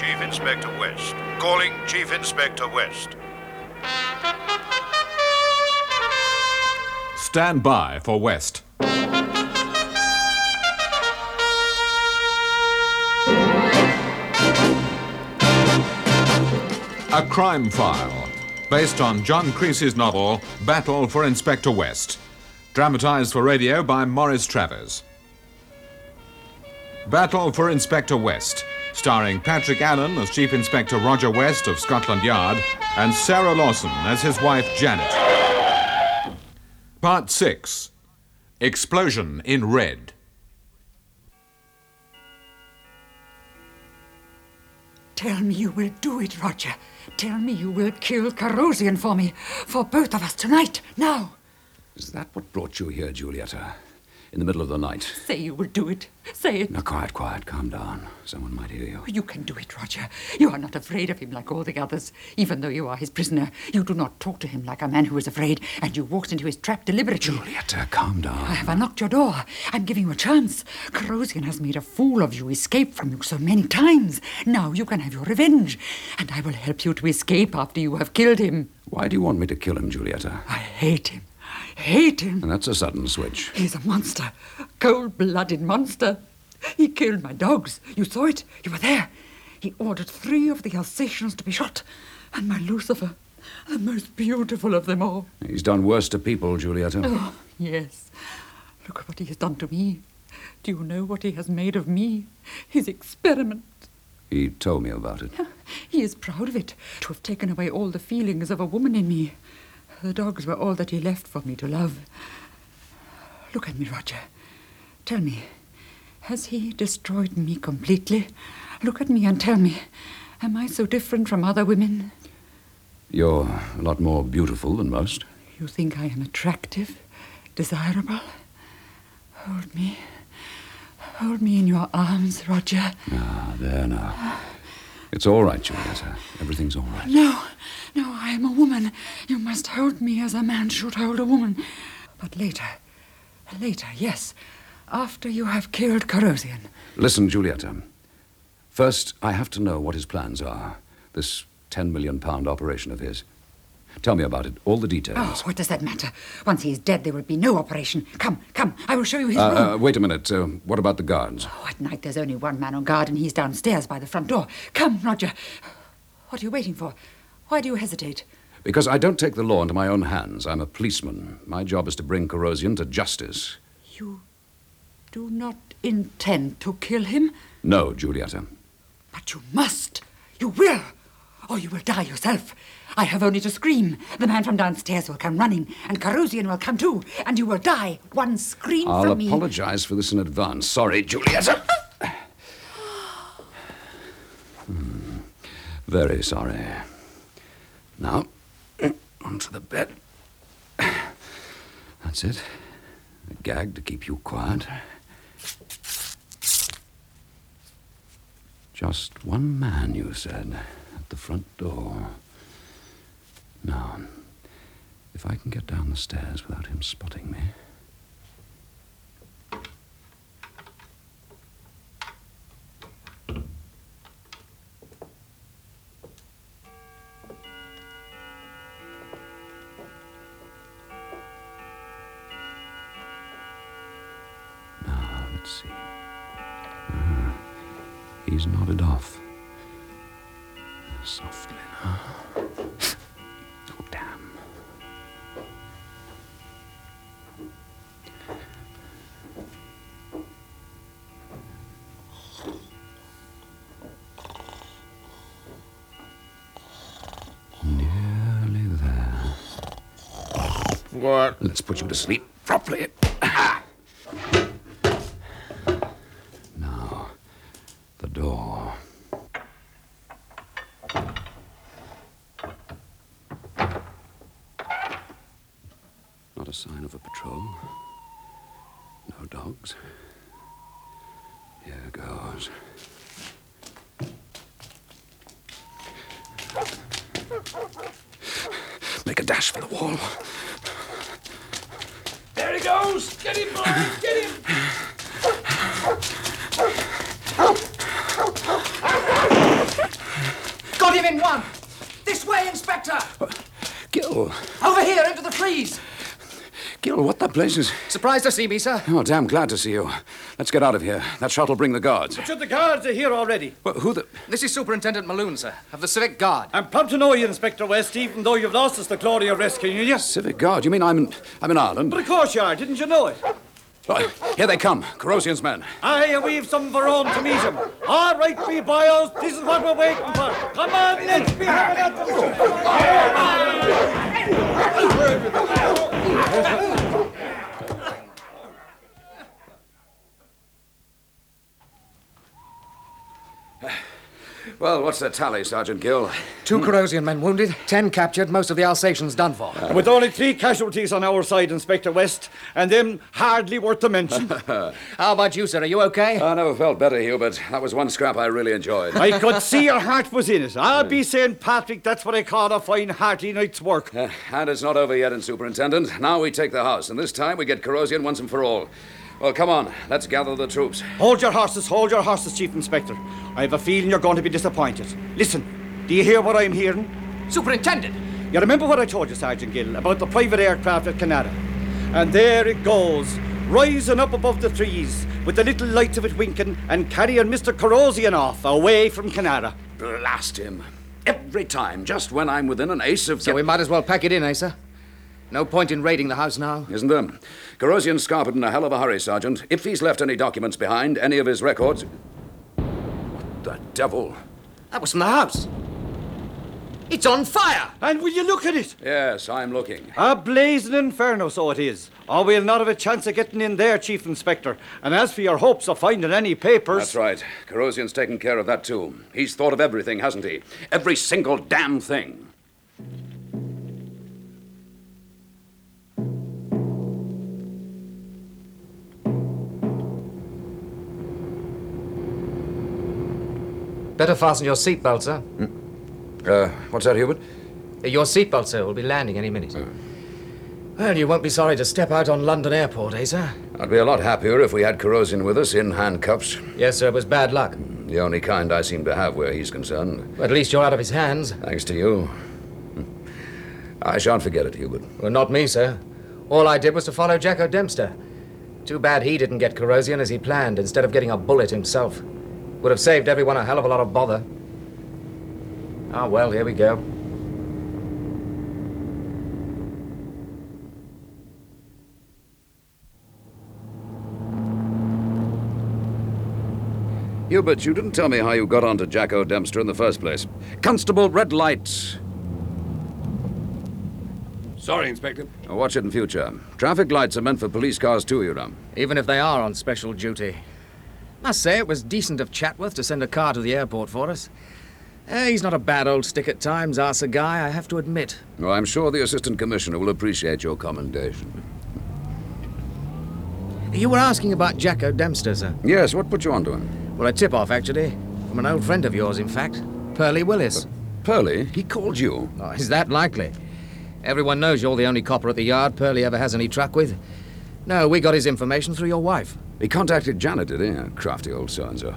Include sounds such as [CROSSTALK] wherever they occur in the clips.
Chief Inspector West. Calling Chief Inspector West. Stand by for West. A crime file, based on John Creasey's novel Battle for Inspector West, dramatized for radio by Morris Travers. Battle for Inspector West, starring Patrick Allen as Chief Inspector Roger West of Scotland Yard and Sarah Lawson as his wife Janet. Part 6 Explosion in Red. Tell me you will do it, Roger. Tell me you will kill Corrosian for me. For both of us tonight, now. Is that what brought you here, Julieta? In the middle of the night? Say you will do it. Say it. Now, quiet, quiet. Calm down. Someone might hear you. You can do it, Roger. You are not afraid of him like all the others. Even though you are his prisoner, you do not talk to him like a man who is afraid, and you walked into his trap deliberately. Julieta, uh, calm down. I have unlocked your door. I'm giving you a chance. Corrosian has made a fool of you, escaped from you so many times. Now you can have your revenge, and I will help you to escape after you have killed him. Why do you want me to kill him, Julieta? I hate him. Hate him. And that's a sudden switch. He's a monster. a Cold blooded monster. He killed my dogs. You saw it. You were there. He ordered three of the Alsatians to be shot. And my Lucifer, the most beautiful of them all. He's done worse to people, Julieta. Oh, yes. Look at what he has done to me. Do you know what he has made of me? His experiment. He told me about it. [LAUGHS] He is proud of it, to have taken away all the feelings of a woman in me. The dogs were all that he left for me to love. Look at me, Roger. Tell me, has he destroyed me completely? Look at me and tell me, am I so different from other women? You're a lot more beautiful than most. You think I am attractive, desirable? Hold me. Hold me in your arms, Roger. Ah, there now. It's all right, Julieta. Everything's all right. No, no, I am a woman. You must hold me as a man should hold a woman. But later, later, yes, after you have killed Corrosian. Listen, Julieta. Um, first, I have to know what his plans are. This ten million pound operation of his. Tell me about it, all the details. Oh, what does that matter? Once he is dead, there will be no operation. Come, come, I will show you his room. Uh, uh, wait a minute. Uh, what about the guards? Oh, at night there's only one man on guard, and he's downstairs by the front door. Come, Roger. What are you waiting for? Why do you hesitate? Because I don't take the law into my own hands. I'm a policeman. My job is to bring Corrosian to justice. You do not intend to kill him? No, Julieta. But you must. You will. Or you will die yourself. I have only to scream. The man from downstairs will come running, and Corrosian will come too, and you will die. One scream I'll from me. i apologize for this in advance. Sorry, Julieta. [GASPS] Hmm. Very sorry. Now, [CLEARS THROAT] onto the bed. [CLEARS THROAT] That's it. A gag to keep you quiet. Just one man, you said, the front door. Now, if I can get down the stairs without him spotting me. What? Let's put you to sleep properly. [LAUGHS] Now, the door. Not a sign of a patrol. No dogs. Here goes. Make a dash for the wall. There he goes! Get him, boys! Get him! devil? Over here, into the freeze. Gil, what the blazes? Surprised to see me, sir? Oh, damn glad to see you. Let's get out of here. That shot'll bring the guards. But should the guards are here already. Well, who the... This is Superintendent Maloon, sir, of the Civic Guard. I'm proud to know you, Inspector West, even though you've lost us the glory of rescuing you. Yes. Civic Guard? You mean I'm in, I'm in Ireland? But of course you are. Didn't you know it? Right, here they come. Corrosian's men. Aye, and we've some of our own to meet him. All right, me boys. This is what we're waiting for. Come on, let's be having at the... Well, what's the tally, Sergeant Gill? Two Corrosian men wounded, ten captured, most of the Alsatians done for. With only three casualties on our side, Inspector West, and them hardly worth a mention. [LAUGHS] How about you, sir? Are you okay? I never felt better, Hubert. That was one scrap I really enjoyed. I could [LAUGHS] see your heart was in it. I'll be saying, Patrick, that's what I call a fine, hearty night's work. Uh, and it's not over yet, in Superintendent. Now we take the house, and this time we get Corrosian once and for all. Well, come on. Let's gather the troops. Hold your horses, hold your horses, Chief Inspector. I have a feeling you're going to be disappointed. Listen, do you hear what I'm hearing? Superintendent! You remember what I told you, Sergeant Gill, about the private aircraft at Canara? And there it goes, rising up above the trees, with the little lights of it winking and carrying Mr. Corrosian off away from Canara. Blast him. Every time, just when I'm within an ace of... So we might as well pack it in, eh, sir? No point in raiding the house now. Isn't there? Corrosian's scarpered in a hell of a hurry, Sergeant. If he's left any documents behind, any of his records... What the devil? That was from the house. It's on fire! And will you look at it? Yes, I'm looking. A blazing inferno, so it is. Or we'll not have a chance of getting in there, Chief Inspector. And as for your hopes of finding any papers. That's right. Corrosian's taken care of that, too. He's thought of everything, hasn't he? Every single damn thing. Better fasten your seatbelt, sir. Uh, what's that, Hubert? Your seatbelt, sir, will be landing any minute. Well, you won't be sorry to step out on London Airport, eh, sir? I'd be a lot happier if we had Corrosian with us in handcuffs. Yes, sir, it was bad luck. The only kind I seem to have where he's concerned. At least you're out of his hands. Thanks to you. I shan't forget it, Hubert. Well, not me, sir. All I did was to follow Jacko Dempster. Too bad he didn't get Corrosian as he planned instead of getting a bullet himself. Would have saved everyone a hell of a lot of bother. Ah, well, here we go. Hubert, you didn't tell me how you got onto Jacko Dempster in the first place. Constable, red lights. Sorry, Inspector. Now watch it in future. Traffic lights are meant for police cars too, you know. Even if they are on special duty. Must say it was decent of Chatworth to send a car to the airport for us. Eh, he's not a bad old stick at times, Arthur Guy, I have to admit. Well, I'm sure the Assistant Commissioner will appreciate your commendation. You were asking about Jacko Dempster, sir. Yes, what put you onto him? Well, a tip-off, actually. From an old friend of yours, in fact. Pearlie Willis. Pearlie? He called you. Oh, is that likely? Everyone knows you're the only copper at the yard Pearlie ever has any truck with. No, we got his information through your wife. He contacted Janet, did he? Crafty old so-and-so.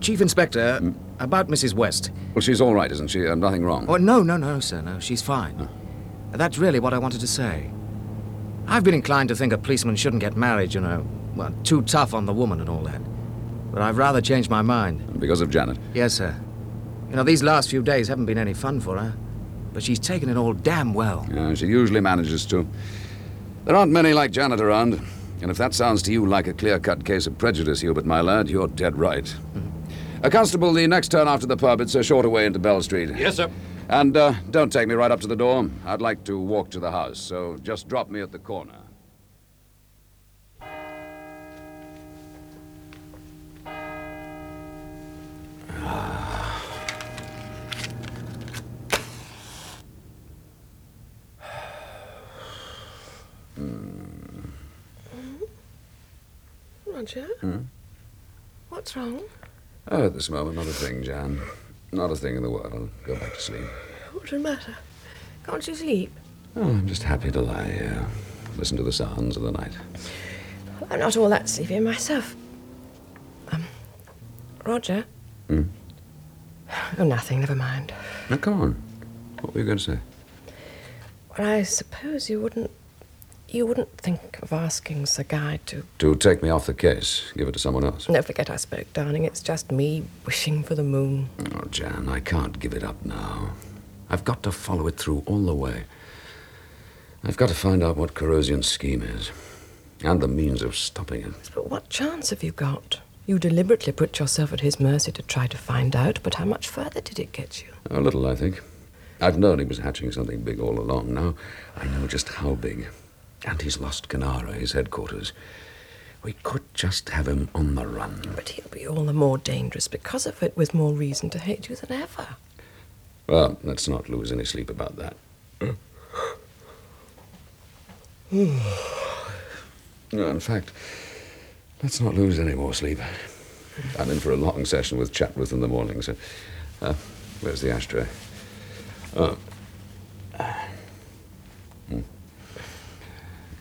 Chief Inspector, about Mrs. West. Well, she's all right, isn't she? Uh, nothing wrong. Oh, no, no, no, sir, no. She's fine. That's really what I wanted to say. I've been inclined to think a policeman shouldn't get married, you know. Well, too tough on the woman and all that. But I've rather changed my mind. Because of Janet. Yes, sir. You know, these last few days haven't been any fun for her. But she's taken it all damn well. Yeah, she usually manages to. There aren't many like Janet around. And if that sounds to you like a clear-cut case of prejudice, Hubert, my lad, you're dead right. Mm-hmm. A constable, the next turn after the pub, it's a shorter way into Bell Street. Yes, sir. And uh, don't take me right up to the door. I'd like to walk to the house, so just drop me at the corner. Ah. [SIGHS] Hmm. Roger? What's wrong? Oh, at this moment, not a thing, Jan. Not a thing in the world. I'll go back to sleep. What What's the matter? Can't you sleep? Oh, I'm just happy to lie here. Listen to the sounds of the night. I'm not all that sleepy myself. Um, Roger? Hmm? Oh, nothing. Never mind. Now, come on. What were you going to say? Well, I suppose you wouldn't. You wouldn't think of asking Sir Guy to. To take me off the case, give it to someone else. No, forget I spoke, darling. It's just me wishing for the moon. Oh, Jan, I can't give it up now. I've got to follow it through all the way. I've got to find out what Corrosian's scheme is, and the means of stopping it. But what chance have you got? You deliberately put yourself at his mercy to try to find out, but how much further did it get you? A little, I think. I've known he was hatching something big all along. Now I know just how big. And he's lost Canara, his headquarters. We could just have him on the run. But he'll be all the more dangerous because of it, with more reason to hate you than ever. Well, let's not lose any sleep about that. [SIGHS] no, in fact, let's not lose any more sleep. I'm in for a long session with Chatworth in the morning, so. Uh, where's the ashtray? Oh.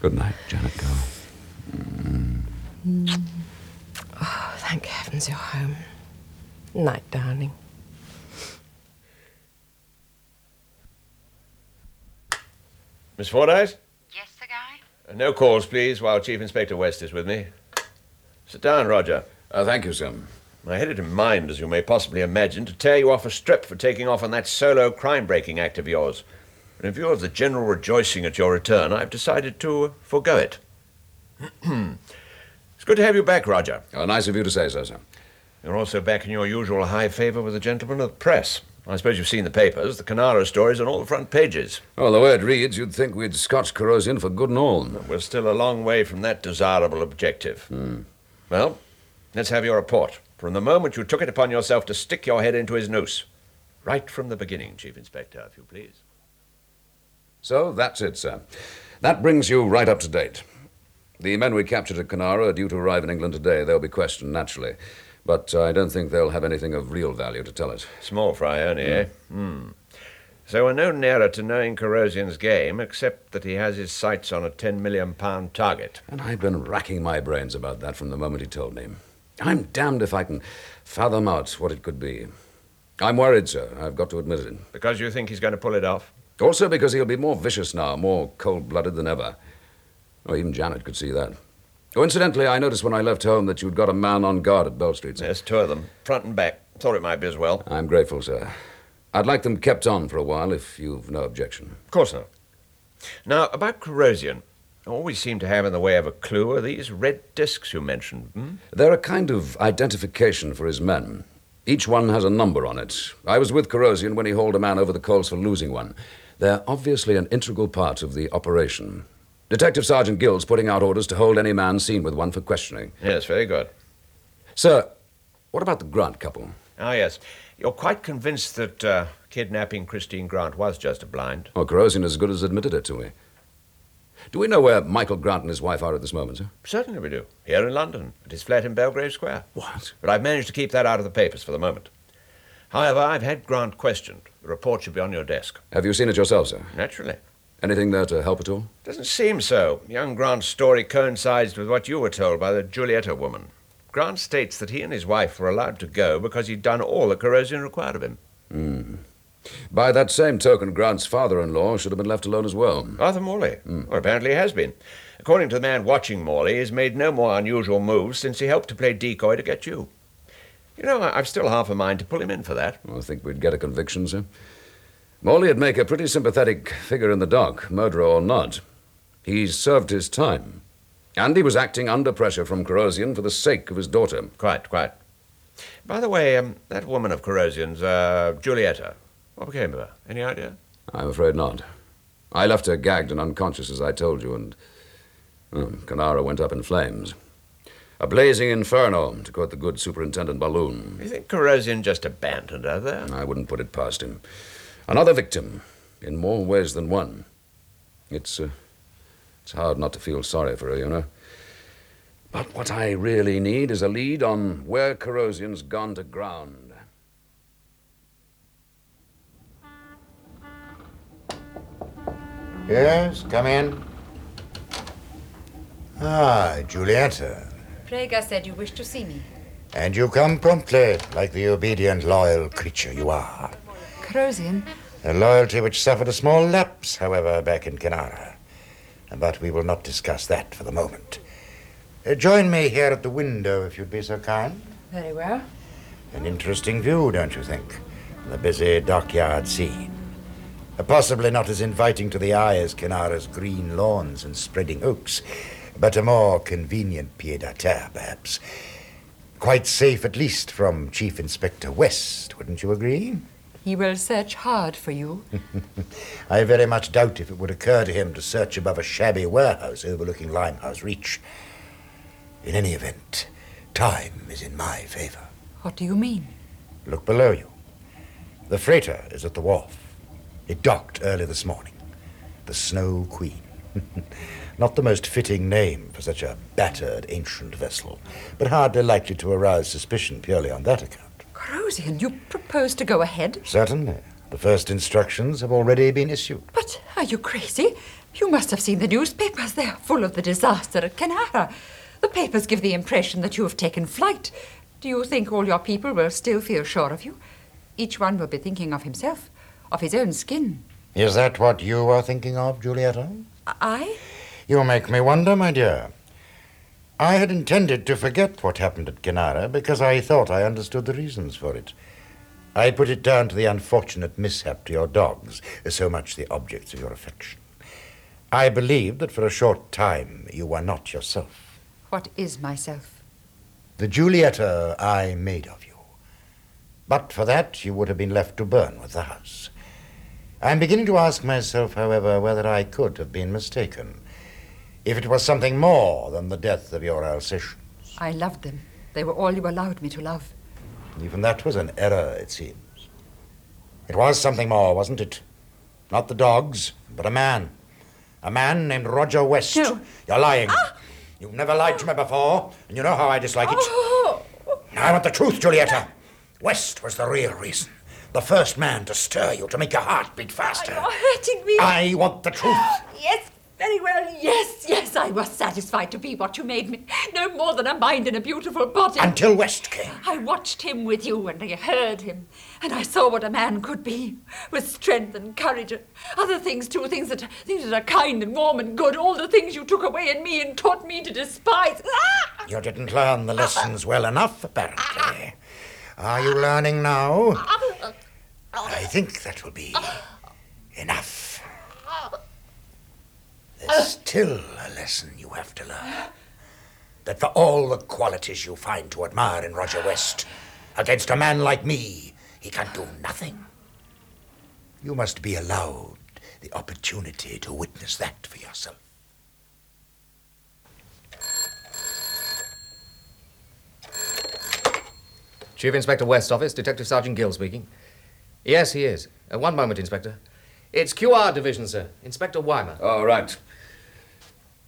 Good night, Janet Girl. Oh, thank heavens you're home. Night, darling. Miss Fordyce? Yes, Sir Guy? Uh, No calls, please, while Chief Inspector West is with me. Sit down, Roger. Uh, thank you, sir. I had it in mind, as you may possibly imagine, to tear you off a strip for taking off on that solo crime breaking act of yours. But in view of the general rejoicing at your return, I've decided to forego it. [CLEARS THROAT] it's good to have you back, Roger. Oh, nice of you to say so, sir. You're also back in your usual high favor with the gentlemen of the press. I suppose you've seen the papers. The Canara stories on all the front pages. Well, the way it reads, you'd think we'd scotch Corrosian for good and all. We're still a long way from that desirable objective. Hmm. Well, let's have your report. From the moment you took it upon yourself to stick your head into his noose. Right from the beginning, Chief Inspector, if you please. So that's it, sir. That brings you right up to date. The men we captured at Canara are due to arrive in England today. They'll be questioned, naturally. But I don't think they'll have anything of real value to tell us. Small fry only, eh? Hmm. So we're no nearer to knowing Corrosian's game, except that he has his sights on a ten million pound target. And I've been racking my brains about that from the moment he told me. I'm damned if I can fathom out what it could be. I'm worried, sir. I've got to admit it. Because you think he's going to pull it off? Also because he'll be more vicious now, more cold blooded than ever. Oh, even Janet could see that. Oh, incidentally, I noticed when I left home that you'd got a man on guard at Bell Street. sir. Yes, two of them, front and back. Thought it might be as well. I'm grateful, sir. I'd like them kept on for a while if you've no objection. Of course not. Now, about Corrosian. All we seem to have in the way of a clue are these red discs you mentioned. Hmm? They're a kind of identification for his men. Each one has a number on it. I was with Corrosian when he hauled a man over the coals for losing one. They're obviously an integral part of the operation. Detective Sergeant Gill's putting out orders to hold any man seen with one for questioning. Yes, very good. Sir, what about the Grant couple? Ah, yes. You're quite convinced that uh, kidnapping Christine Grant was just a blind. Oh, Corrosian as good as admitted it to me. Do we know where Michael Grant and his wife are at this moment, sir? Certainly we do. Here in London, at his flat in Belgrave Square. What? But I've managed to keep that out of the papers for the moment. However, I've had Grant questioned. The report should be on your desk. Have you seen it yourself, sir? Naturally. Anything there to uh, help at all? Doesn't seem so. Young Grant's story coincides with what you were told by the Giulietta woman. Grant states that he and his wife were allowed to go because he'd done all that Corrosian required of him. Hmm. By that same token, Grant's father in law should have been left alone as well. Arthur Morley. Hmm. Well, apparently he has been. According to the man watching Morley, he's made no more unusual moves since he helped to play decoy to get you. You know, I've still half a mind to pull him in for that. I think we'd get a conviction, sir. Morley'd make a pretty sympathetic figure in the dock, murderer or not. He's served his time. And he was acting under pressure from Corrosian for the sake of his daughter. Quite, quite. By the way, um, that woman of Corrosian's, uh, Giulietta, what became of her? Any idea? I'm afraid not. I left her gagged and unconscious, as I told you, and Canara went up in flames. A blazing inferno, to quote the good Superintendent Maloon. You think Corrosian just abandoned her there? I wouldn't put it past him. Another victim, in more ways than one. It's, uh, it's hard not to feel sorry for her, you know. But what I really need is a lead on where Corrosian's gone to ground. Yes, come in. Ah, Giulietta. Prega said you wished to see me. And you come promptly, like the obedient, loyal creature you are. Corrosian, A loyalty which suffered a small lapse, however, back in Canara. But we will not discuss that for the moment. Uh, join me here at the window, if you'd be so kind. Very well. An interesting view, don't you think? The busy dockyard scene. Uh, possibly not as inviting to the eye as Canara's green lawns and spreading oaks, but a more convenient pied-à-terre, perhaps. Quite safe, at least, from Chief Inspector West, wouldn't you agree? He will search hard for you. [LAUGHS] I very much doubt if it would occur to him to search above a shabby warehouse overlooking Limehouse Reach. In any event, time is in my favor. What do you mean? Look below you. The freighter is at the wharf. It docked early this morning. The Snow Queen. [LAUGHS] Not the most fitting name for such a battered ancient vessel, but hardly likely to arouse suspicion purely on that account. Corrosian, you propose to go ahead? Certainly. The first instructions have already been issued. But are you crazy? You must have seen the newspapers. They're full of the disaster at Canara. The papers give the impression that you have taken flight. Do you think all your people will still feel sure of you? Each one will be thinking of himself, of his own skin. Is that what you are thinking of, Julietta? I? You make me wonder, my dear. I had intended to forget what happened at Canara because I thought I understood the reasons for it. I put it down to the unfortunate mishap to your dogs, so much the objects of your affection. I believed that for a short time you were not yourself. What is myself? The Julietta I made of you. But for that, you would have been left to burn with the house. I'm beginning to ask myself, however, whether I could have been mistaken. If it was something more than the death of your Alsatians. I loved them. They were all you allowed me to love. Even that was an error, it seems. It was something more, wasn't it? Not the dogs, but a man. A man named Roger West. No. You're lying. Ah! You've never lied to me before, and you know how I dislike it. Now I want the truth, Julietta. West was the real reason. The first man to stir you, to make your heart beat faster. You're hurting me. I want the truth. [GASPS] Yes, very well. Yes, yes, I was satisfied to be what you made me. No more than a mind in a beautiful body. Until West came. I watched him with you and I heard him. And I saw what a man could be with strength and courage and other things too, things that things that are kind and warm and good, all the things you took away in me and taught me to despise. Ah! You didn't learn the lessons well enough, apparently. Are you learning now? I think that will be [SIGHS] enough. There's [SIGHS] still a lesson you have to learn. That for all the qualities you find to admire in Roger West, against a man like me, he can do nothing. You must be allowed the opportunity to witness that for yourself. Chief Inspector West office, Detective Sergeant Gill speaking. Yes, he is. Uh, one moment, Inspector. It's QR division, sir. Inspector Weimer. All right.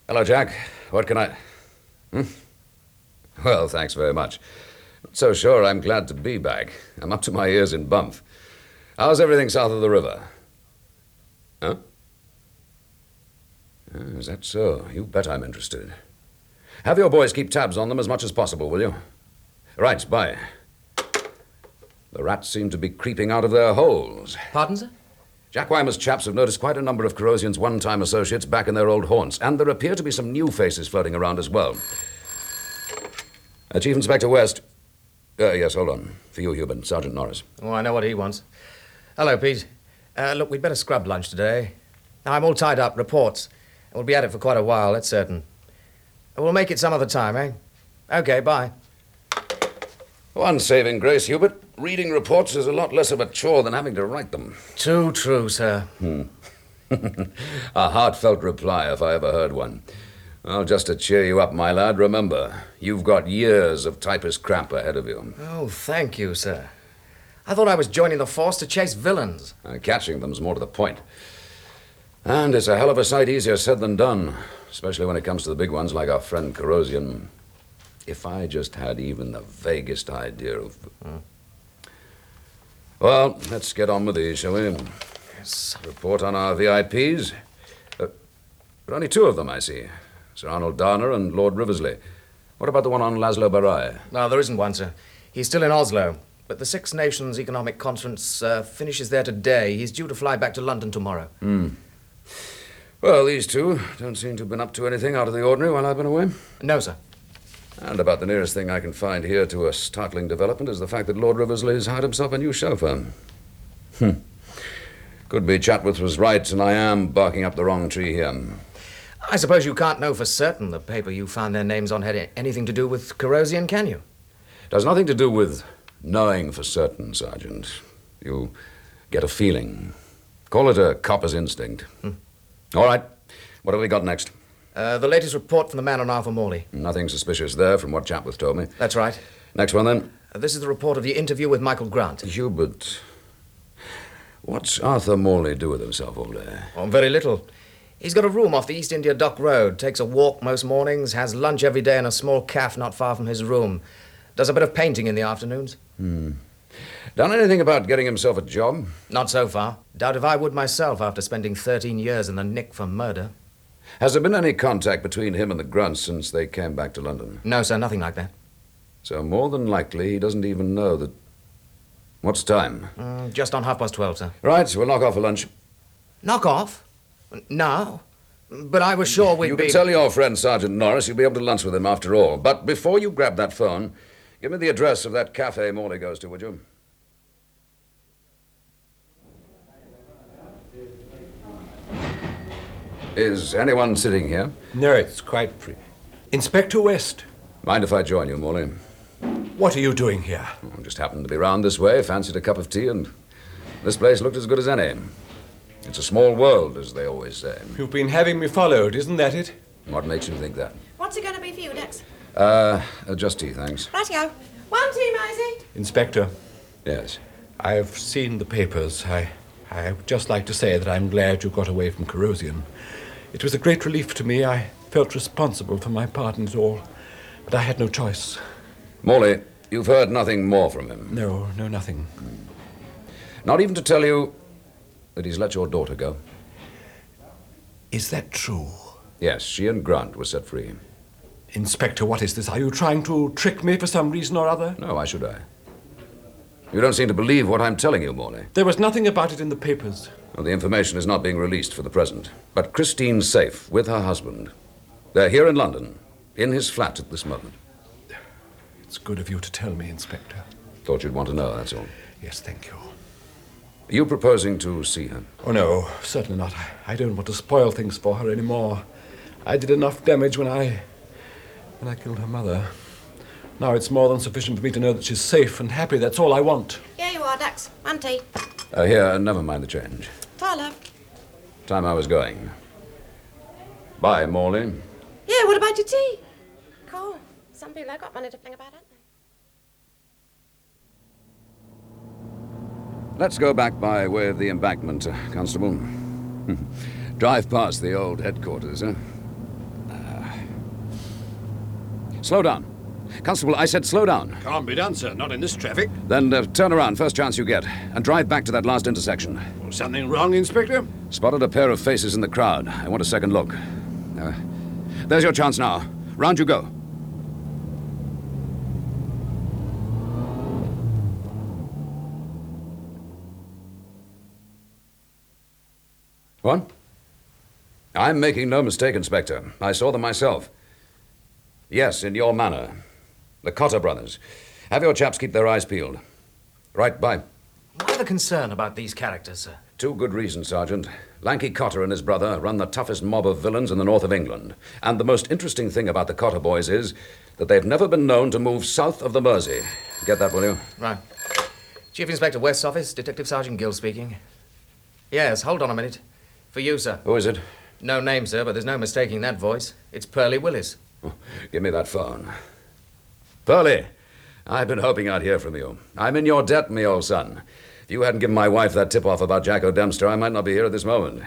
Hello, Jack. What can I. Hmm? Well, thanks very much. Not so sure I'm glad to be back. I'm up to my ears in bump. How's everything south of the river? Huh? Ah, Is that so? You bet I'm interested. Have your boys keep tabs on them as much as possible, will you? Right, bye. The rats seem to be creeping out of their holes. Pardon, sir? Jack Weimer's chaps have noticed quite a number of Corrosian's one time associates back in their old haunts, and there appear to be some new faces floating around as well. Uh, Chief Inspector West. Uh, yes, hold on. For you, Hubert. Sergeant Norris. Oh, I know what he wants. Hello, Pete. Uh, look, we'd better scrub lunch today. Now, I'm all tied up, reports. We'll be at it for quite a while, that's certain. We'll make it some other time, eh? Okay, bye. One saving grace, Hubert. Reading reports is a lot less of a chore than having to write them. Too true, sir. [LAUGHS] a heartfelt reply, if I ever heard one. Well, just to cheer you up, my lad, remember, you've got years of typist cramp ahead of you. Oh, thank you, sir. I thought I was joining the force to chase villains. Uh, catching them's more to the point. And it's a hell of a sight easier said than done, especially when it comes to the big ones like our friend Corrosian. If I just had even the vaguest idea of. Well, let's get on with these, shall we? Yes. Report on our VIPs. Uh, there are only two of them, I see Sir Arnold Darner and Lord Riversley. What about the one on Laszlo Barai? No, there isn't one, sir. He's still in Oslo. But the Six Nations Economic Conference uh, finishes there today. He's due to fly back to London tomorrow. Hmm. Well, these two don't seem to have been up to anything out of the ordinary while I've been away. No, sir. And about the nearest thing I can find here to a startling development is the fact that Lord Riversley's hired himself a new chauffeur. Hmm. Could be Chatworth was right, and I am barking up the wrong tree here. I suppose you can't know for certain the paper you found their names on had anything to do with Corrosian, can you? It has nothing to do with knowing for certain, Sergeant. You get a feeling. Call it a copper's instinct. Hmm. All right. What have we got next? Uh, the latest report from the man on Arthur Morley. Nothing suspicious there from what Chatworth told me. That's right. Next one, then. Uh, this is the report of the interview with Michael Grant. Hubert. What's Arthur Morley do with himself all day? Oh, very little. He's got a room off the East India Dock Road, takes a walk most mornings, has lunch every day in a small cafe not far from his room, does a bit of painting in the afternoons. Hmm. Done anything about getting himself a job? Not so far. Doubt if I would myself after spending 13 years in the nick for murder. Has there been any contact between him and the Grants since they came back to London? No, sir, nothing like that. So more than likely he doesn't even know that. What's time? Mm, just on half past 12, sir. Right, so we'll knock off for lunch. Knock off? Now? But I was sure we'd You be. can tell your friend Sergeant Norris you'll be able to lunch with him after all. But before you grab that phone, give me the address of that cafe Morley goes to, would you? Is anyone sitting here? No, it's quite free. Inspector West. Mind if I join you, Morley? What are you doing here? I just happened to be round this way, fancied a cup of tea, and this place looked as good as any. It's a small world, as they always say. You've been having me followed, isn't that it? What makes you think that? What's it going to be for you, Dex? Uh, uh, just tea, thanks. Rightio. One tea, Maisie. Inspector. Yes. I've seen the papers. I, I would just like to say that I'm glad you got away from Corrosian. It was a great relief to me. I felt responsible for my part in it all, but I had no choice. Morley, you've heard nothing more from him. No, no, nothing. Hmm. Not even to tell you that he's let your daughter go. Is that true? Yes, she and Grant were set free. Inspector, what is this? Are you trying to trick me for some reason or other? No, why should I? You don't seem to believe what I'm telling you, Morley. There was nothing about it in the papers. Well, the information is not being released for the present. But Christine's safe with her husband. They're here in London, in his flat at this moment. It's good of you to tell me, Inspector. Thought you'd want to know, that's all. Yes, thank you. Are you proposing to see her? Oh, no, certainly not. I, I don't want to spoil things for her anymore. I did enough damage when I. when I killed her mother. Now it's more than sufficient for me to know that she's safe and happy. That's all I want. Here you are, Dex. One tea. Uh, here, never mind the change. Tyler. Time I was going. Bye, Morley. Yeah, what about your tea? Cool. Some people have got money to fling about, haven't they? Let's go back by way of the embankment, uh, Constable. [LAUGHS] Drive past the old headquarters, huh? Uh, slow down. Constable, I said slow down. Can't be done, sir. Not in this traffic. Then uh, turn around, first chance you get, and drive back to that last intersection. Something wrong, Inspector? Spotted a pair of faces in the crowd. I want a second look. Uh, there's your chance now. Round you go. What? I'm making no mistake, Inspector. I saw them myself. Yes, in your manner. The Cotter brothers. Have your chaps keep their eyes peeled. Right, bye. Why the concern about these characters, sir? Two good reasons, Sergeant. Lanky Cotter and his brother run the toughest mob of villains in the north of England. And the most interesting thing about the Cotter boys is that they've never been known to move south of the Mersey. Get that, will you? Right. Chief Inspector West's office, Detective Sergeant Gill speaking. Yes, hold on a minute. For you, sir. Who is it? No name, sir, but there's no mistaking that voice. It's Pearlie Willis. Give me that phone. Pearlie, I've been hoping I'd hear from you. I'm in your debt, me old son. If you hadn't given my wife that tip off about Jacko Dempster, I might not be here at this moment.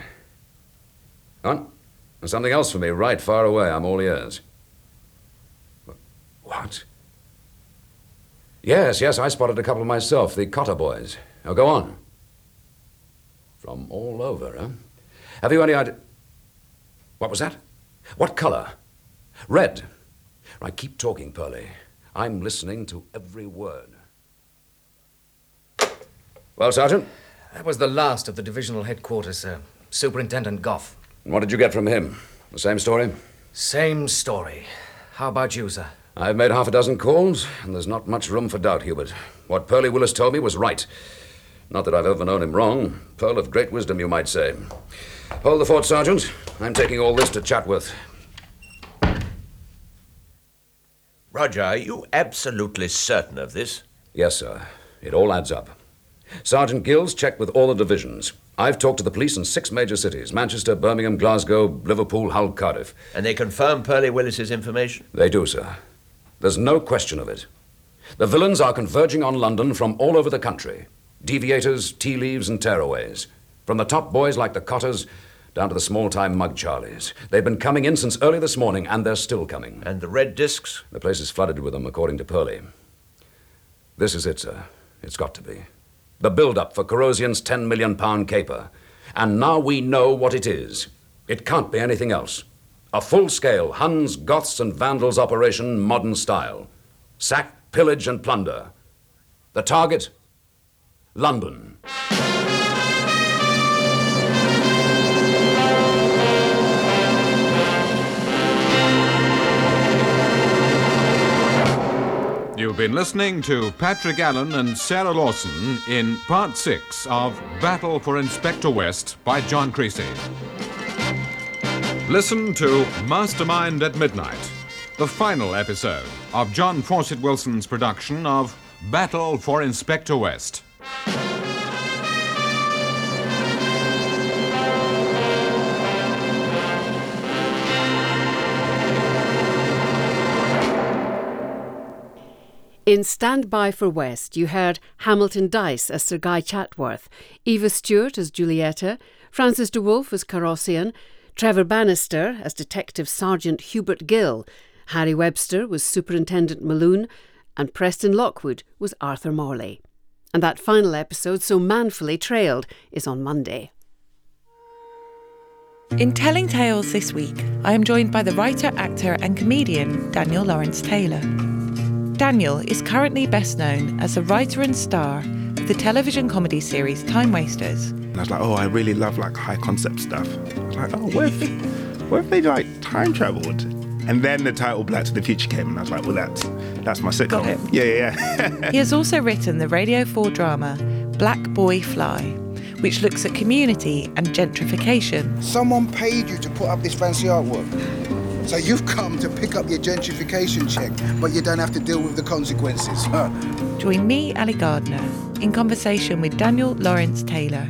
What? There's something else for me right far away. I'm all ears. What? Yes, yes, I spotted a couple myself, the Cotter boys. Now go on. From all over, huh? Have you any idea? What was that? What color? Red. Right, keep talking, Pearlie. I'm listening to every word. Well, Sergeant? That was the last of the divisional headquarters, sir. Superintendent Goff. What did you get from him? The same story? Same story. How about you, sir? I've made half a dozen calls, and there's not much room for doubt, Hubert. What Pearlie Willis told me was right. Not that I've ever known him wrong. Pearl of great wisdom, you might say. Hold the fort, Sergeant. I'm taking all this to Chatworth. Roger, are you absolutely certain of this? Yes, sir. It all adds up. Sergeant Gills checked with all the divisions. I've talked to the police in six major cities Manchester, Birmingham, Glasgow, Liverpool, Hull, Cardiff. And they confirm Pearlie Willis's information? They do, sir. There's no question of it. The villains are converging on London from all over the country deviators, tea leaves, and tearaways. From the top boys like the Cotters down to the small time mug Charlies. They've been coming in since early this morning, and they're still coming. And the red discs? The place is flooded with them, according to Pearlie. This is it, sir. It's got to be. The build up for Corrosian's £10 million caper. And now we know what it is. It can't be anything else. A full scale Huns, Goths, and Vandals operation, modern style. Sack, pillage, and plunder. The target? London. Been listening to Patrick Allen and Sarah Lawson in Part 6 of Battle for Inspector West by John Creasey. Listen to Mastermind at Midnight, the final episode of John Fawcett Wilson's production of Battle for Inspector West. In Stand By for West, you heard Hamilton Dyce as Sir Guy Chatworth, Eva Stewart as Julieta, Francis de Wolff as Corrosian, Trevor Bannister as Detective Sergeant Hubert Gill, Harry Webster was Superintendent Maloon, and Preston Lockwood was Arthur Morley. And that final episode, so manfully trailed, is on Monday. In Telling Tales this week, I am joined by the writer, actor, and comedian Daniel Lawrence Taylor. Daniel is currently best known as the writer and star of the television comedy series Time Wasters. And I was like, oh, I really love like high concept stuff. I was like, oh, what if, what if they like time traveled? And then the title Black to the Future came, and I was like, well, that's that's my sitcom. Got it. Yeah, yeah, yeah. [LAUGHS] he has also written the Radio 4 drama Black Boy Fly, which looks at community and gentrification. Someone paid you to put up this fancy artwork. So you've come to pick up your gentrification check, but you don't have to deal with the consequences. [LAUGHS] Join me, Ali Gardner, in conversation with Daniel Lawrence Taylor